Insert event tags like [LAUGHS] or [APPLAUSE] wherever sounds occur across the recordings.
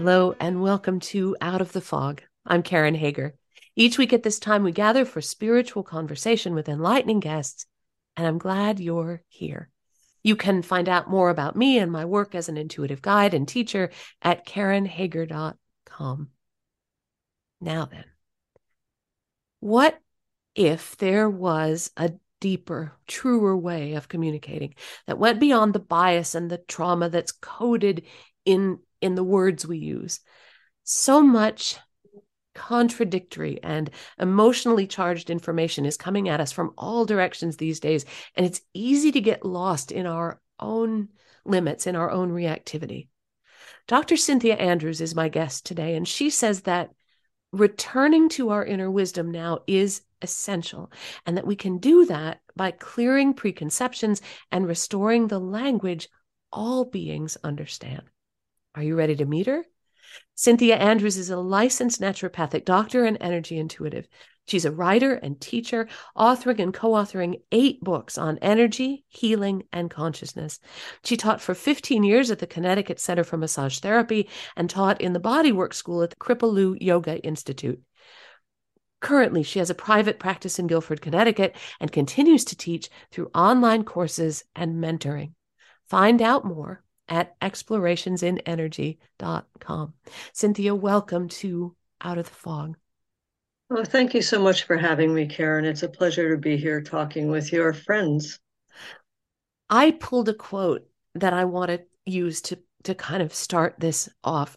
Hello, and welcome to Out of the Fog. I'm Karen Hager. Each week at this time, we gather for spiritual conversation with enlightening guests, and I'm glad you're here. You can find out more about me and my work as an intuitive guide and teacher at karenhager.com. Now then, what if there was a deeper, truer way of communicating that went beyond the bias and the trauma that's coded in in the words we use. So much contradictory and emotionally charged information is coming at us from all directions these days. And it's easy to get lost in our own limits, in our own reactivity. Dr. Synthia Andrews is my guest today, and she says that returning to our inner wisdom now is essential, and that we can do that by clearing preconceptions and restoring the language all beings understand. Are you ready to meet her? Synthia Andrews is a licensed naturopathic doctor and energy intuitive. She's a writer and teacher, authoring and co authoring eight books on energy, healing, and consciousness. She taught for 15 years at the Connecticut Center for Massage Therapy and taught in the Bodywork School at the Kripalu Yoga Institute. Currently, she has a private practice in Guilford, Connecticut, and continues to teach through online courses and mentoring. Find out more at explorationsinenergy.com. Synthia, welcome to Out of the Fog. Well, thank you so much for having me, Karen. It's a pleasure to be here talking with your friends. I pulled a quote that I want to use to to kind of start this off.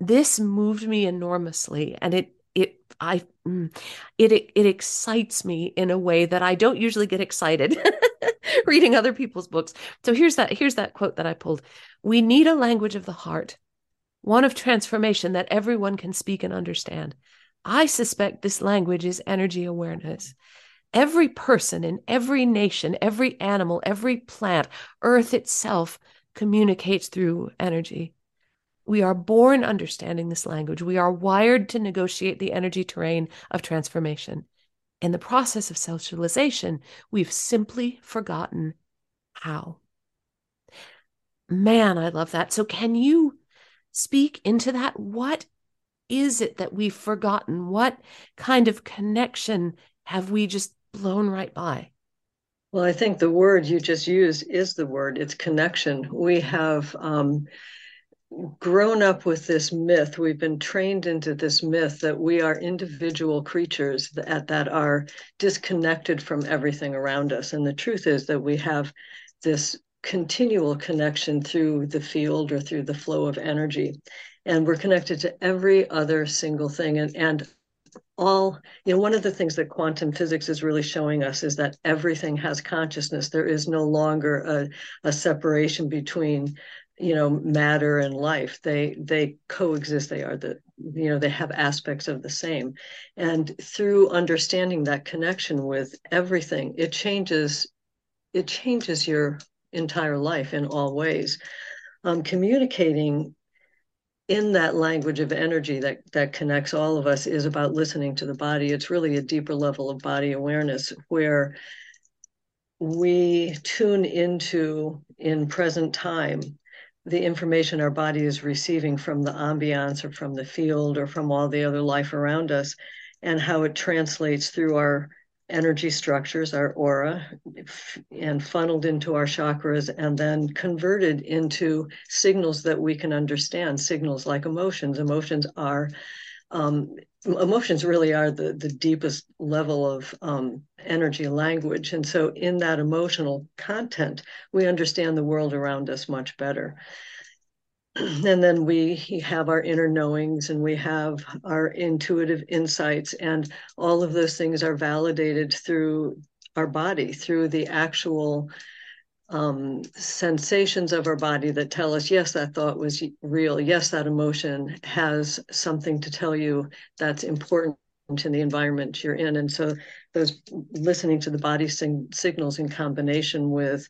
This moved me enormously and it it I mm, it it, it excites me in a way that I don't usually get excited. [LAUGHS] [LAUGHS] reading other people's books. So here's that here's that quote that I pulled. We need a language of the heart, one of transformation that everyone can speak and understand. I suspect this language is energy awareness. Every person in every nation, every animal, every plant, earth itself communicates through energy. We are born understanding this language. We are wired to negotiate the energy terrain of transformation. In the process of socialization, we've simply forgotten how. Man, I love that. So, can you speak into that? What is it that we've forgotten? What kind of connection have we just blown right by? Well, I think the word you just used is the word. It's connection. We have um, grown up with this myth we've been trained into this myth that we are individual creatures that, that are disconnected from everything around us. And the truth is that we have this continual connection through the field or through the flow of energy. And we're connected to every other single thing. And and all you know one of the things that quantum physics is really showing us is that everything has consciousness. There is no longer a, a separation between you know matter and life. They they coexist. They are the you know they have aspects of the same. And through understanding that connection with everything it changes it changes your entire life in all ways. Um, communicating in that language of energy that that connects all of us is about listening to the body. It's really a deeper level of body awareness where we tune into in present time the information our body is receiving from the ambiance or from the field or from all the other life around us and how it translates through our energy structures, our aura, and funneled into our chakras and then converted into signals that we can understand, signals like emotions. Emotions are um, emotions really are the, the deepest level of um, energy language. And so, in that emotional content, we understand the world around us much better. [CLEARS THROAT] and then we have our inner knowings and we have our intuitive insights, and all of those things are validated through our body, through the actual um, sensations of our body that tell us, yes, that thought was real. Yes, that emotion has something to tell you that's important in the environment you're in. And so, those listening to the body sing, signals in combination with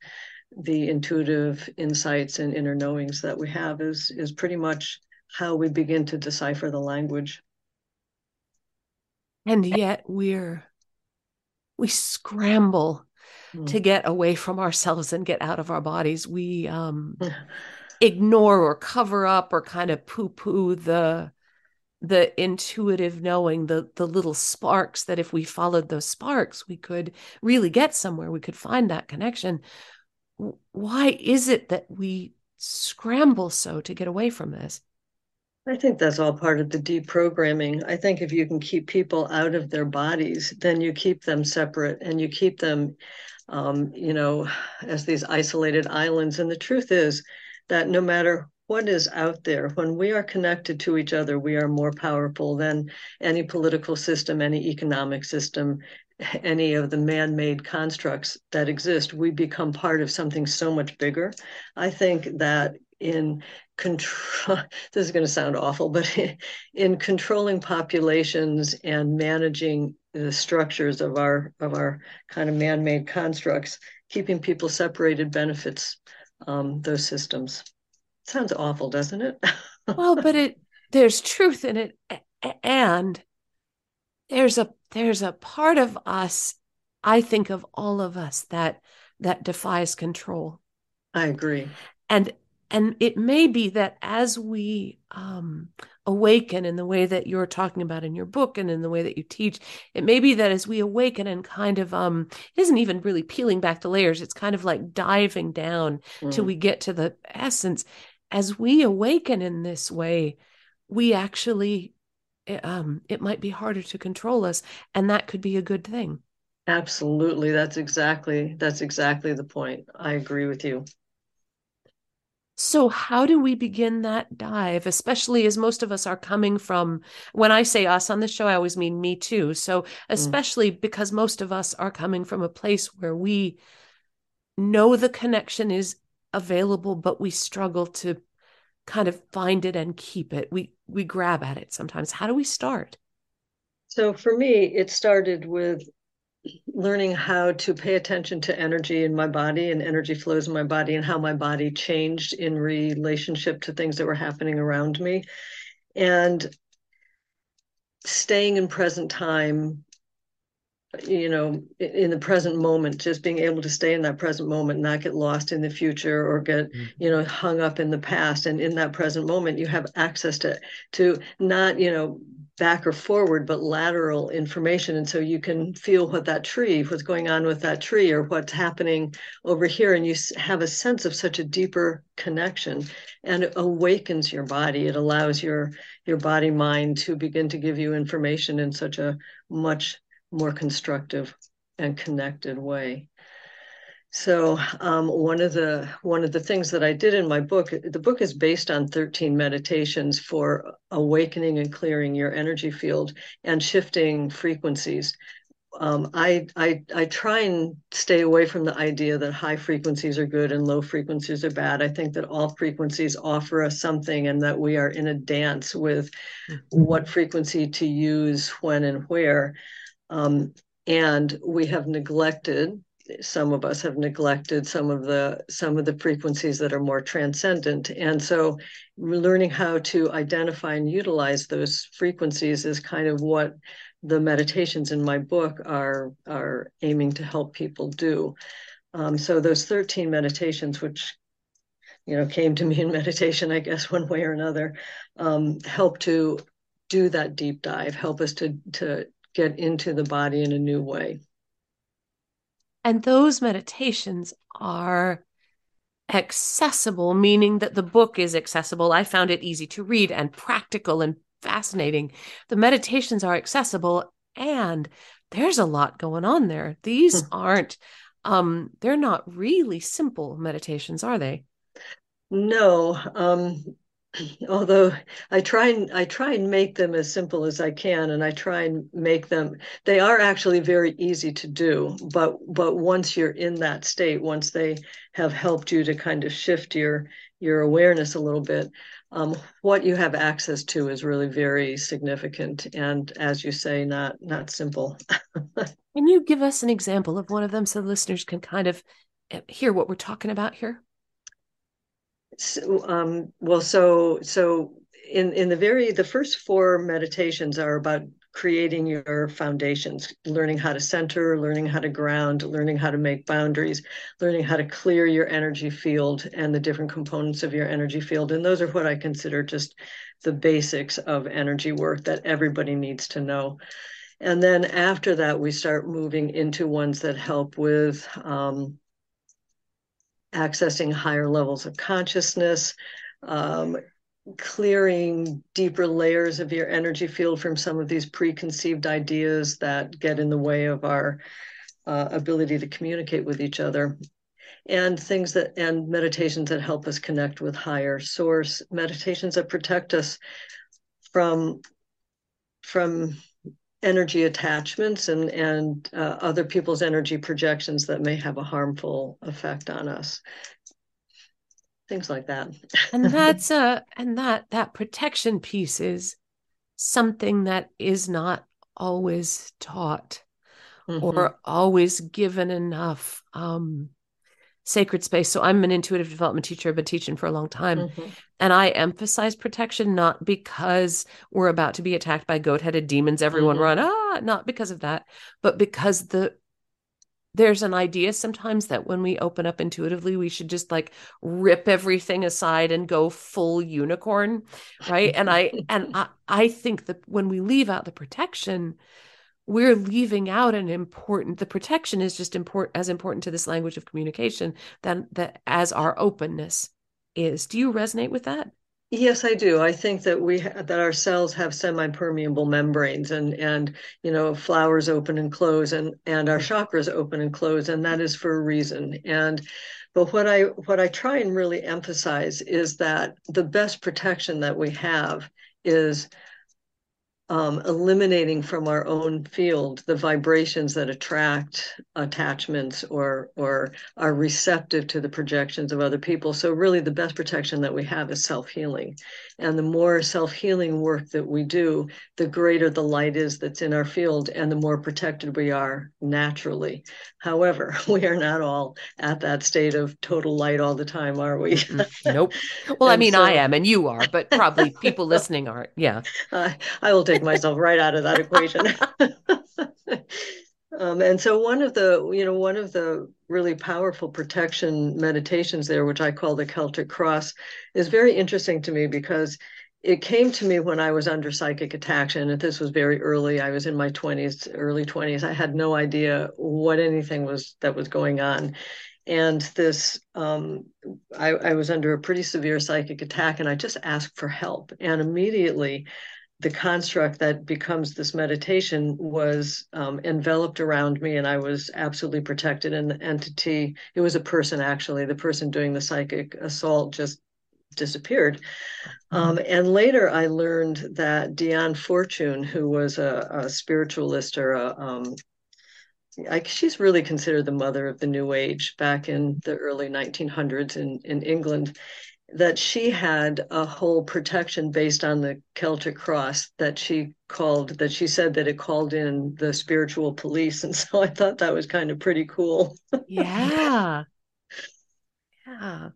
the intuitive insights and inner knowings that we have is is pretty much how we begin to decipher the language. And yet we're we scramble mm. to get away from ourselves and get out of our bodies. We um, ignore or cover up or kind of poo poo the the intuitive knowing the the little sparks that if we followed those sparks we could really get somewhere we could find that connection why is it that we scramble so to get away from this I think that's all part of the deprogramming. I think if you can keep people out of their bodies, then you keep them separate and you keep them, um, you know, as these isolated islands. And the truth is that no matter what is out there, when we are connected to each other, we are more powerful than any political system, any economic system, [LAUGHS] any of the man made constructs that exist. We become part of something so much bigger. I think that in control [LAUGHS] this is going to sound awful but [LAUGHS] in controlling populations and managing the structures of our of our kind of man-made constructs keeping people separated benefits um, those systems. Sounds awful doesn't it? [LAUGHS] Well but it there's truth in it and there's a there's a part of us i think of all of us that that defies control. I agree. And and it may be that as we um, awaken in the way that you're talking about in your book and in the way that you teach, it may be that as we awaken and kind of, um, it isn't even really peeling back the layers, it's kind of like diving down mm. till we get to the essence. As we awaken in this way, we actually, eh, um, it might be harder to control us, and that could be a good thing. Absolutely. That's exactly, that's exactly the point. I agree with you. So, how do we begin that dive, especially as most of us are coming from? When I say us on the show, I always mean me too. So, mm. especially mm. because most of us are coming from a place where we know the connection is available, but we struggle to kind of find it and keep it. We we grab at it sometimes. How do we start? So for me, it started with learning how to pay attention to energy in my body and energy flows in my body and how my body changed in relationship to things that were happening around me and staying in present time you know in the present moment just being able to stay in that present moment not get lost in the future or get mm-hmm. you know hung up in the past and in that present moment you have access to to not you know back or forward, but lateral information. And so you can feel what that tree, what's going on with that tree, or what's happening over here. And you have a sense of such a deeper connection and it awakens your body. It allows your, your body mind to begin to give you information in such a much more constructive and connected way. So um, one of the one of the things that I did in my book, the book is based on 13 meditations for awakening and clearing your energy field and shifting frequencies. Um, I, I I try and stay away from the idea that high frequencies are good and low frequencies are bad. I think that all frequencies offer us something, and that we are in a dance with mm-hmm. what frequency to use when and where. Um, and we have neglected some of us have neglected some of the some of the frequencies that are more transcendent. And so learning how to identify and utilize those frequencies is kind of what the meditations in my book are are aiming to help people do. Um, so those 13 meditations which you know came to me in meditation i guess [LAUGHS] one way or another um, help to do that deep dive help us to to get into the body in a new way and those meditations are accessible, meaning that the book is accessible. I found it easy to read and practical and fascinating. The meditations are accessible and there's a lot going on there. These hmm. aren't um they're not really simple meditations, are they? No, um [CLEARS THROAT] although I try and I try and make them as simple as I can, and I try and make them. They are actually very easy to do, but but once you're in that state, once they have helped you to kind of shift your your awareness a little bit, um, what you have access to is really very significant, and as you say, not not simple. [LAUGHS] can you give us an example of one of them so listeners can kind of eh, hear what we're talking about here? So, um, well, so so in in the very the first four meditations are about creating your foundations, learning how to center, learning how to ground, learning how to make boundaries, learning how to clear your energy field and the different components of your energy field. And those are what I consider just the basics of energy work that everybody needs to know. And then after that, we start moving into ones that help with um, accessing higher levels of consciousness, um, clearing deeper layers of your energy field from some of these preconceived ideas that get in the way of our uh, ability to communicate with each other. And things that and meditations that help us connect with higher source. Meditations that protect us from from energy attachments and and uh, other people's energy projections that may have a harmful effect on us things like that and [LAUGHS] that's a and that that protection piece is something that is not always taught mm-hmm. or always given enough um sacred space so i'm an intuitive development teacher i've been teaching for a long time mm-hmm. and i emphasize protection not because we're about to be attacked by goat-headed demons everyone mm-hmm. run ah not because of that but because the there's an idea sometimes that when we open up intuitively we should just like rip everything aside and go full unicorn right and i and I, [LAUGHS] I think that when we leave out the protection we're leaving out an important the protection is just important as important to this language of communication than that as our openness is do you resonate with that Yes, I do. I think that we that our cells have semi-permeable membranes, and and you know flowers open and close, and and our chakras open and close, and that is for a reason. And but what I what I try and really emphasize is that the best protection that we have is um, eliminating from our own field the vibrations that attract attachments or or are receptive to the projections of other people. So really, the best protection that we have is self healing, and the more self healing work that we do, the greater the light is that's in our field, and the more protected we are naturally. However, [LAUGHS] we are not all at that state of total light all the time, are we? nope. [LAUGHS] Well, I mean, so, I am, and you are, but probably people [LAUGHS] listening aren't. Yeah. I I will take take myself right out of that equation. [LAUGHS] um, and so one of the, you know, one of the really powerful protection meditations there, which I call the Celtic Cross, is very interesting to me because it came to me when I was under psychic attack, and this was very early. I was in my 20s, early 20s. I had no idea what anything was that was going on. And this, um, I, I was under a pretty severe psychic attack, and I just asked for help. And immediately, the construct that becomes this meditation was um, enveloped around me and i was absolutely protected and the entity. It was a person actually. The person doing the psychic assault just disappeared. Mm-hmm. um, and later i learned that dion fortune who was a, a spiritualist or a um, I, she's really considered the mother of the new age back in the early 1900s in, in england that she had a whole protection based on the Celtic cross that she called that she said that it called in the spiritual police [LAUGHS] and so I thought that was kind of pretty cool. yeah. Yeah.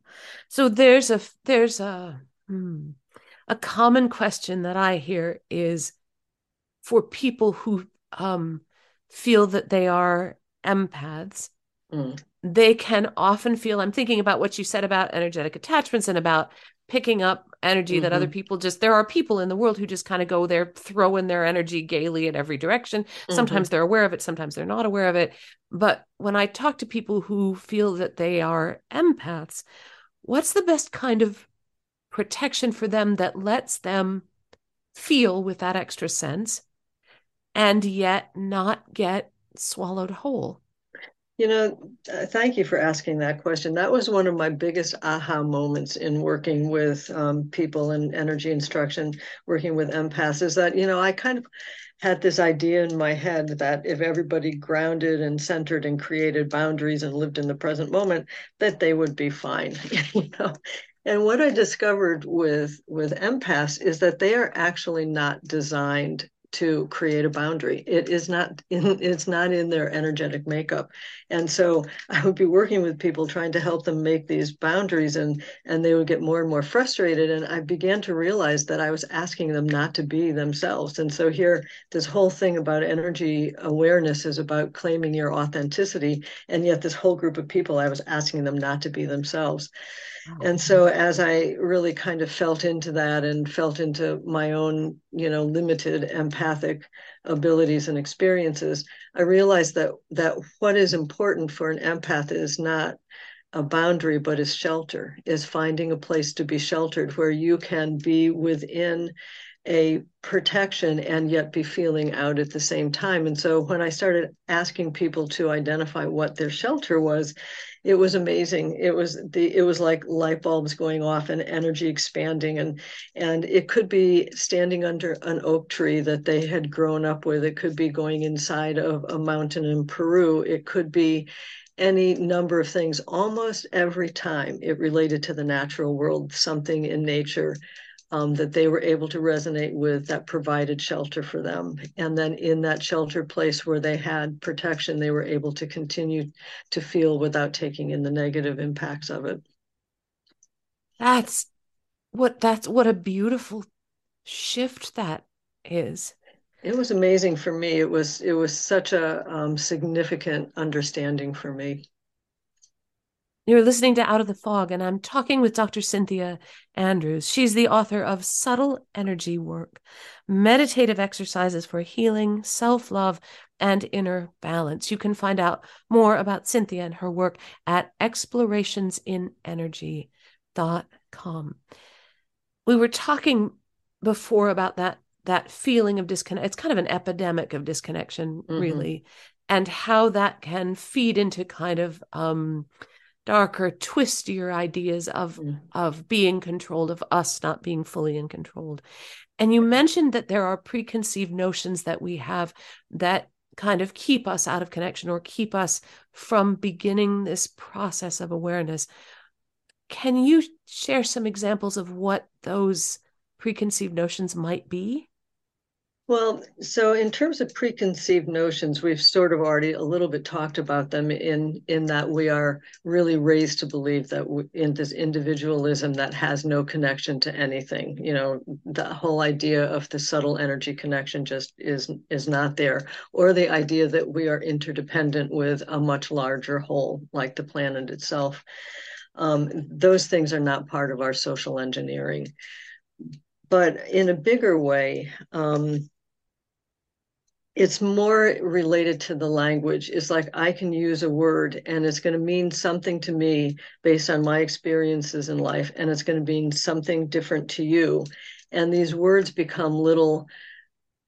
So there's a there's a hmm, a common question that I hear is for people who um feel that they are empaths. Mm they can often feel i'm thinking about what you said about energetic attachments and about picking up energy mm-hmm. that other mm-hmm. people just there are people in the world who just kind of go there throwing their energy gaily in every direction mm-hmm. sometimes they're aware of it sometimes they're not aware of it but when i talk to people who feel that they are empaths what's the best kind of protection for them that lets them feel with that extra sense and yet not get swallowed whole you know, uh, thank you for asking that question. That was one of my biggest aha moments in working with um, people in energy instruction, working with empaths, is that, you know, I kind of had this idea in my head that if everybody grounded and centered and created boundaries and lived in the present moment, that they would be fine, [LAUGHS] you know. And what I discovered with with empaths is that they are actually not designed to create a boundary. It is not in, it's not in their energetic makeup. And so [LAUGHS] I would be working with people trying to help them make these boundaries and and they would get more and more frustrated. And I began to realize that I was asking them not to be themselves. And so here, this whole thing about energy awareness is about claiming your authenticity. And yet this whole group of people, I was asking them not to be themselves. And so as I really kind of felt into that and felt into my own, you know, limited empathic abilities and experiences, I realized that that what is important for an empath is not a boundary but is shelter, is finding a place to be sheltered where you can be within a protection and yet be feeling out at the same time. And so when I started asking people to identify what their shelter was, it was amazing. It was the it was like light bulbs going off and energy expanding and and it could be standing under an oak tree that they had grown up with. It could be going inside of a mountain in Peru. It could be any number of things almost every time it related to the natural world something in nature um, that they were able to resonate with that provided shelter for them. And then in that shelter place where they had protection, they were able to continue to feel without taking in the negative impacts of it. That's what that's what a beautiful shift that is. It was amazing for me. It was it was such a um, significant understanding for me. You're listening to Out of the Fog, and I'm talking with Dr. Synthia Andrews. She's the author of Subtle Energy Work Meditative Exercises for Healing, Self Love, and Inner Balance. You can find out more about Synthia and her work at explorationinenergy.com. We were talking before about that that feeling of disconnect. It's kind of an epidemic of disconnection, mm-hmm. really, and how that can feed into kind of um, darker, twistier ideas of mm. of being controlled, of us not being fully in control. And you mentioned that there are preconceived notions that we have that kind of keep us out of connection or keep us from beginning this process of awareness. Can you share some examples of what those preconceived notions might be? Well, so in terms of preconceived notions, we've sort of already a little bit talked about them in in that we are really raised to believe that we, in this individualism that has no connection to anything. You know, the whole idea of the subtle energy connection just is is not there, or the idea that we are interdependent with a much larger whole, like the planet itself. Um, those things are not part of our social engineering. But in a bigger way, um, it's more related to the language. It's like I can use a word and it's going to mean something to me based on my experiences in life, and it's going to mean something different to you. And these words become little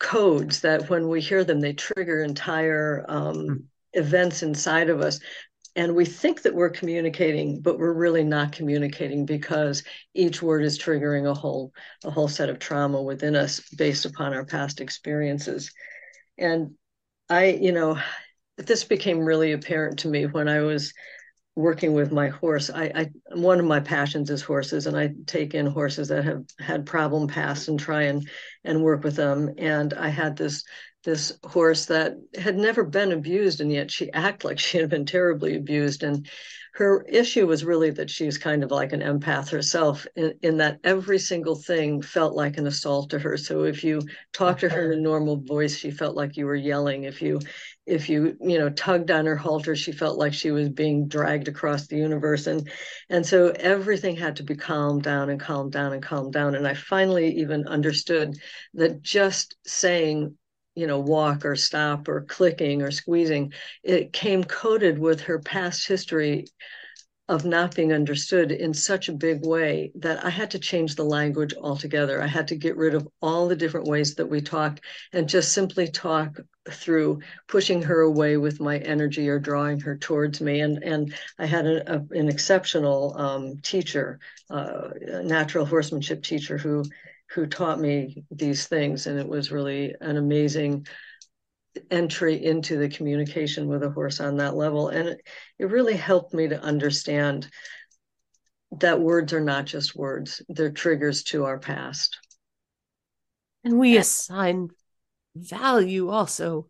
codes that when we hear them, they trigger entire um, mm. events inside of us. And we think that we're communicating, but we're really not communicating because each word is triggering a whole a whole set of trauma within us based upon our past experiences. And I, you know, this became really apparent to me when I was working with my horse. I, I one of my passions is horses, and I take in horses that have had problem pasts and try and and work with them. And I had this this horse that had never been abused, and yet she acted like she had been terribly abused. And her issue was really that she's kind of like an empath herself in, in, that every single thing felt like an assault to her. So if you talked to her in a normal voice she felt like you were yelling. If you if you you know tugged on her halter she felt like she was being dragged across the universe. And and so everything had to be calmed down and calmed down and calmed down. And i finally even understood that just saying you know walk or stop or clicking or squeezing it came coded with her past history of not being understood in such a big way that I had to change the language altogether. I had to get rid of all the different ways that we talked and just simply talk through pushing her away with my energy or drawing her towards me. And and I had a, a, an exceptional um, teacher, uh, natural horsemanship teacher who who taught me these things, and it was really an amazing entry into the communication with a horse on that level, and it, it really helped me to understand that words are not just words; they're triggers to our past. And we assign value also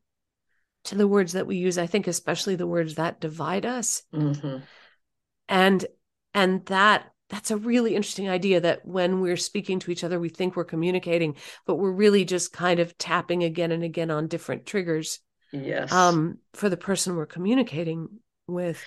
to the words that we use. I think especially the words that divide us. Mm-hmm. And and that that's a really interesting idea that when we're speaking to each other, we think we're communicating, but we're really just kind of tapping again and again on different triggers. Yes. Um, for the person we're communicating with.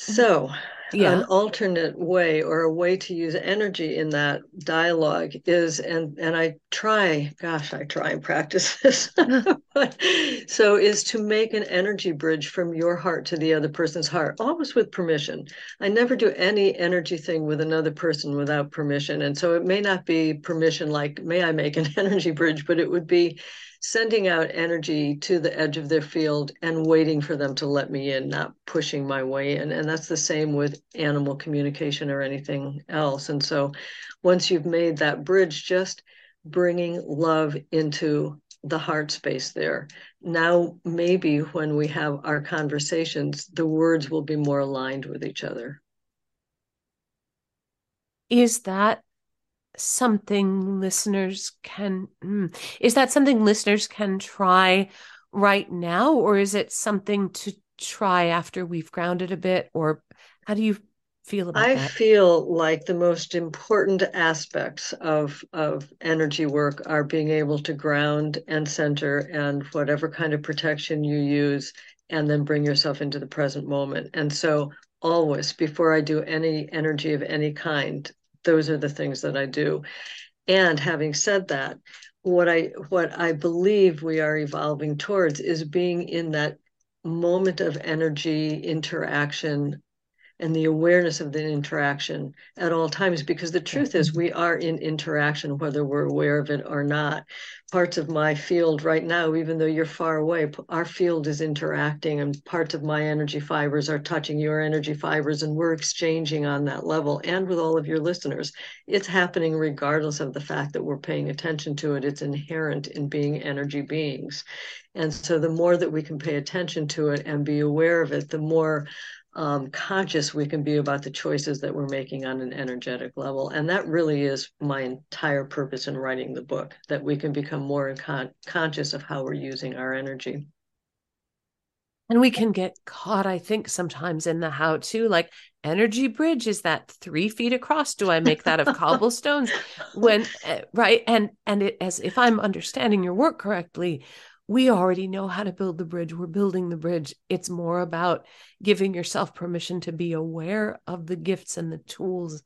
So yeah. an alternate way or a way to use energy in that dialogue is and and i try gosh i try and practice [LAUGHS] this [LAUGHS] so is to make an energy bridge from your heart to the other person's heart always with permission i never do any energy thing with another person without permission and so it may not be permission like may i make an [LAUGHS] energy bridge but it would be sending out energy to the edge of their field and waiting for them to let me in, not pushing my way in. And that's the same with animal communication or anything else. And so once you've made that bridge, just bringing love into the heart space there. Now, maybe when we have our conversations, the words will be more aligned with each other. Is that something listeners can mm, is that something listeners can try right now or is it something to try after we've grounded a bit or how do you feel about I that? feel like the most important aspects of of energy work are being able to ground and center and whatever kind of protection you use and then bring yourself into the present moment. And so always before I do any energy of any kind, those are the things that I do. And having said that, what I what I believe we are evolving towards is being in that moment of energy interaction and the awareness of the interaction at all times because the truth is we are in interaction whether we're aware of it or not. Parts of my field right now even though you're far away our field is interacting and parts of my energy fibers are touching your energy fibers and we're exchanging on that level. And with all of your listeners it's happening regardless of the fact that we're paying attention to it. It's inherent in being energy beings. And so the more that we can pay attention to it and be aware of it the more um, conscious we can be about the choices that we're making on an energetic level. And that really is my entire purpose in writing the book that we can become more con- conscious of how we're using our energy. And we can get caught, I think, sometimes in the how to like energy bridge is that three feet across. Do I make that of [LAUGHS] cobblestones? When eh, right. And and it as if I'm understanding your work correctly, we already know how to build the bridge. We're building the bridge. It's more about giving yourself permission to be aware of the gifts and the tools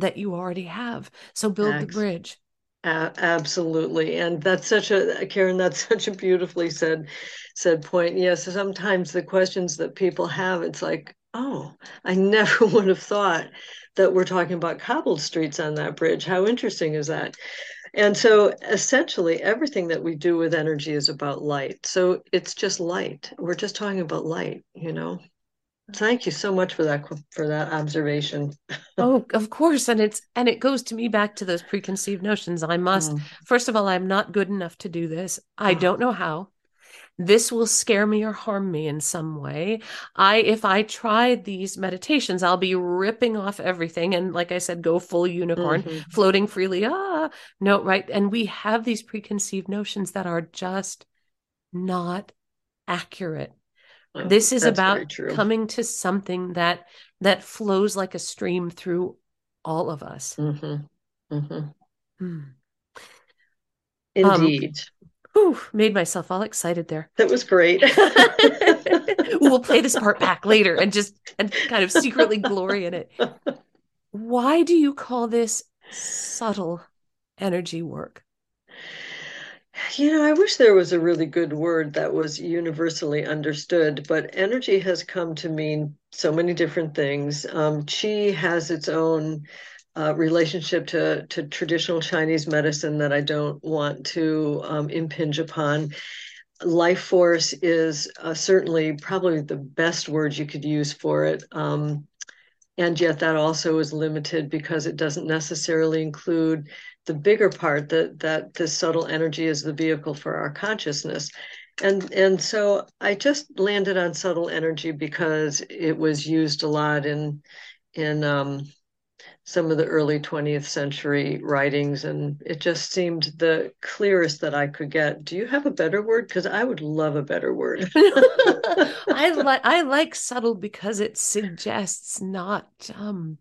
that you already have. So build the bridge. Uh, absolutely, and that's such a Karen. That's [LAUGHS] such a beautifully said said point. Yes, sometimes the questions that people have, it's like, oh, I [LAUGHS] never would have thought that we're talking about cobbled streets on that bridge. How interesting is that? And so essentially everything that we do with energy is about light. So it's just light. We're just talking about light, you know. Thank you so much for that for that observation. [LAUGHS] oh, of course, and it's and it goes to me back to those preconceived notions. I must mm. first of all, I'm not good enough to do this. I oh. don't know how this will scare me or harm me in some way i if i try these meditations i'll be ripping off everything and like i said go full unicorn mm-hmm. floating freely ah no right and we have these preconceived notions that are just not accurate oh, this is about coming to something that that flows like a stream through all of us mm-hmm. Mm-hmm. Hmm. indeed um, Whew, made myself all excited there. That was great. [LAUGHS] we'll play this part back [LAUGHS] later and just and kind of secretly glory in it. Why do you call this subtle energy work? You know, I wish there was a really good word that was universally understood, but energy has come to mean so many different things. Um, chi has its own uh, relationship to, to traditional Chinese medicine that I don't want to um, impinge upon. Life force is uh, certainly probably the best word you could use for it. Um, and yet that also is limited because it doesn't necessarily include the bigger part that that the subtle energy is the vehicle for our consciousness and and so i just landed on subtle energy because it was used a lot in in um, some of the early 20th century writings, and it just seemed the clearest that I could get. Do you have a better word? Because I would love a better word. [LAUGHS] I like I like subtle because it suggests not um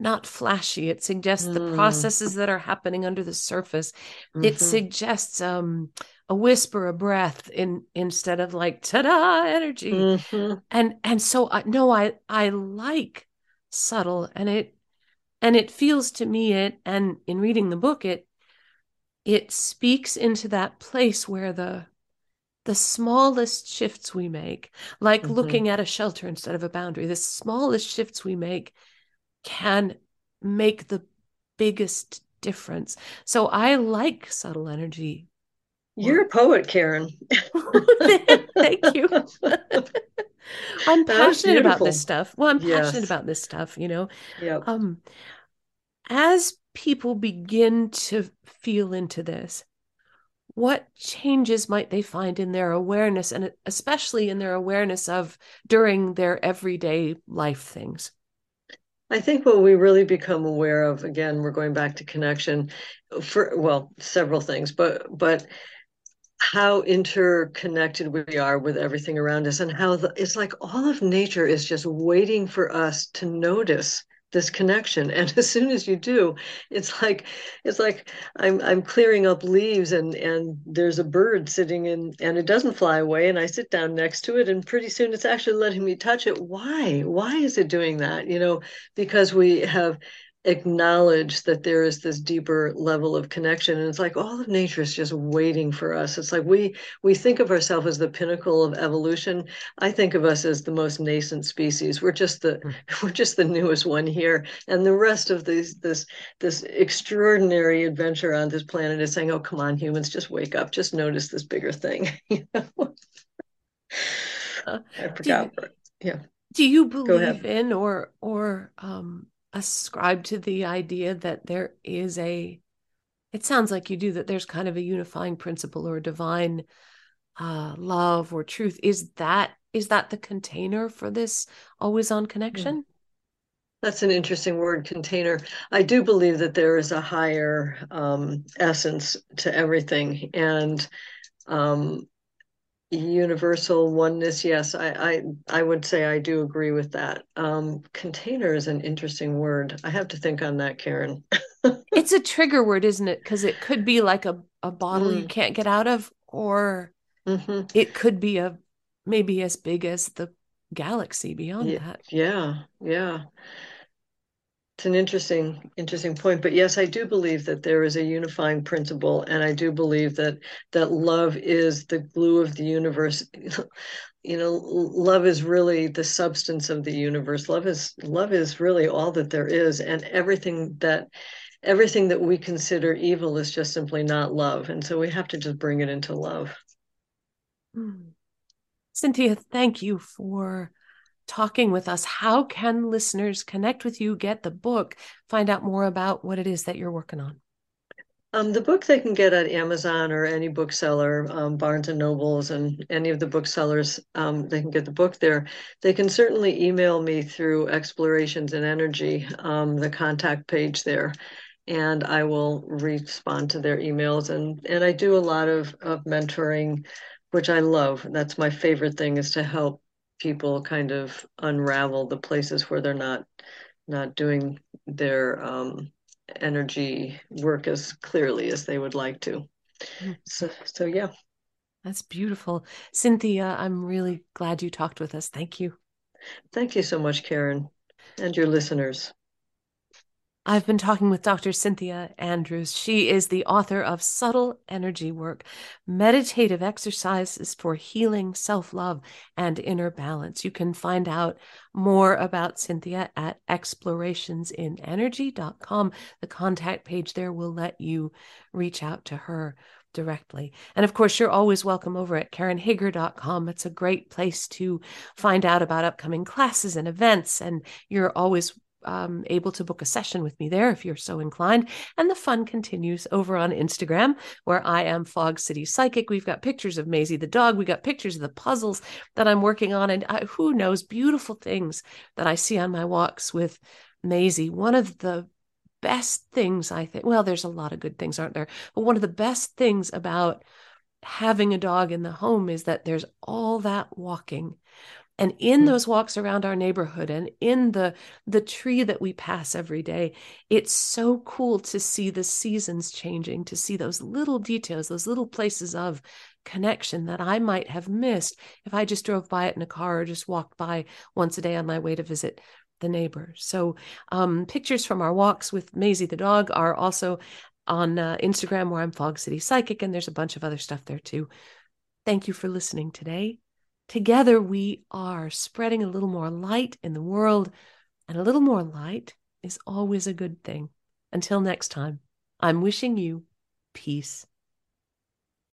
not flashy. It suggests mm. the processes that are happening under the surface. Mm-hmm. It suggests um a whisper, a breath in instead of like ta-da energy. Mm-hmm. And and so I no, I I like subtle and it and it feels to me it and in reading the book it it speaks into that place where the the smallest shifts we make like mm-hmm. looking at a shelter instead of a boundary the smallest shifts we make can make the biggest difference. So i like subtle energy. You're a poet karen. [LAUGHS] Thank you [LAUGHS] i'm passionate about this stuff well i'm yes. passionate about this stuff you know yeah um as people begin to feel into this, what changes might they find in their awareness and especially in their awareness of during their everyday life things? I think what we really become aware of, again, we're going back to connection for, well, several things, but, but, how interconnected we are with everything around us and how the, it's like all of nature is just waiting for us to notice this connection. [LAUGHS] And as soon as you do it's like it's like i'm i'm clearing up leaves and and there's a bird sitting in and it doesn't fly away and i sit down next to it and pretty soon it's actually letting me touch it. Why? Why is it doing that? You know because we have acknowledge that there is this deeper level of connection. And it's like all of nature is just waiting for us. It's like we we think of ourselves as the pinnacle of evolution. I think of us as the most nascent species. We're just the hmm. [LAUGHS] we're just the newest one here. And the rest of these this this extraordinary adventure on this planet is saying oh come on humans just wake up. Just notice this bigger thing. [LAUGHS] You know? Uh, i forgot do, yeah. do you believe in or or um ascribe to the idea that there is a it sounds like you do that there's kind of a unifying principle or a divine uh, love or truth. Is that is that the container for this always on connection? That's an interesting word container. I do believe that there is a higher um, essence to everything. And um, universal oneness yes I, I i would say i do agree with that. Um container is an interesting word. I have to think on that karen. [LAUGHS] It's a trigger word isn't it? Because it could be like a, a bottle mm. you can't get out of or mm-hmm. it could be a maybe as big as the galaxy beyond yeah, that. yeah yeah it's an interesting, interesting point. But yes, I do believe that there is a unifying principle, and I do believe that that love is the glue of the universe. [LAUGHS] you know, love is really the substance of the universe. Love is love is really all that there is, and everything that everything that we consider evil is just simply not love. And so we have to just bring it into love. Hmm. Synthia, thank you for talking with us. How can listeners connect with you, get the book, find out more about what it is that you're working on? Um, the book they can get at Amazon or any bookseller, um, Barnes and Nobles, and any of the booksellers. Um, they can get the book there. They can certainly email me through Explorations in Energy, um, the contact page there, and I will respond to their emails. and And I do a lot of of mentoring, which I love. That's my favorite thing is to help people kind of unravel the places where they're not not doing their um, energy work as clearly as they would like to. Mm-hmm. So, so yeah. That's beautiful. Synthia, I'm really glad you talked with us. Thank you. Thank you so much, Karen, and your listeners. I've been talking with Dr. Synthia Andrews. She is the author of Subtle Energy Work Meditative Exercises for Healing Self Love and Inner Balance. You can find out more about Synthia at explorationsInenergy.com. The contact page there will let you reach out to her directly. And of course, you're always welcome over at KarenHager.com. It's a great place to find out about upcoming classes and events. And you're always um, able to book a session with me there if you're so inclined. And the fun continues over on Instagram, where I am Fog City Psychic. We've got pictures of Maisie the dog. We got pictures of the puzzles that I'm working on, and I, who knows, beautiful things that I see on my walks with Maisie. One of the best things, I think, well, there's a lot of good things, aren't there? But one of the best things about having a dog in the home is that there's all that walking and in mm-hmm. those walks around our neighborhood and in the the tree that we pass every day it's so cool to see the seasons changing to see those little details those little places of connection that i might have missed if i just drove by it in a car or just walked by once a day on my way to visit the neighbors so um, pictures from our walks with maisie the dog are also on uh, instagram where i'm fog city psychic and there's a bunch of other stuff there too. Thank you for listening today Together, we are spreading a little more light in the world, and a little more light is always a good thing. Until next time, I'm wishing you peace.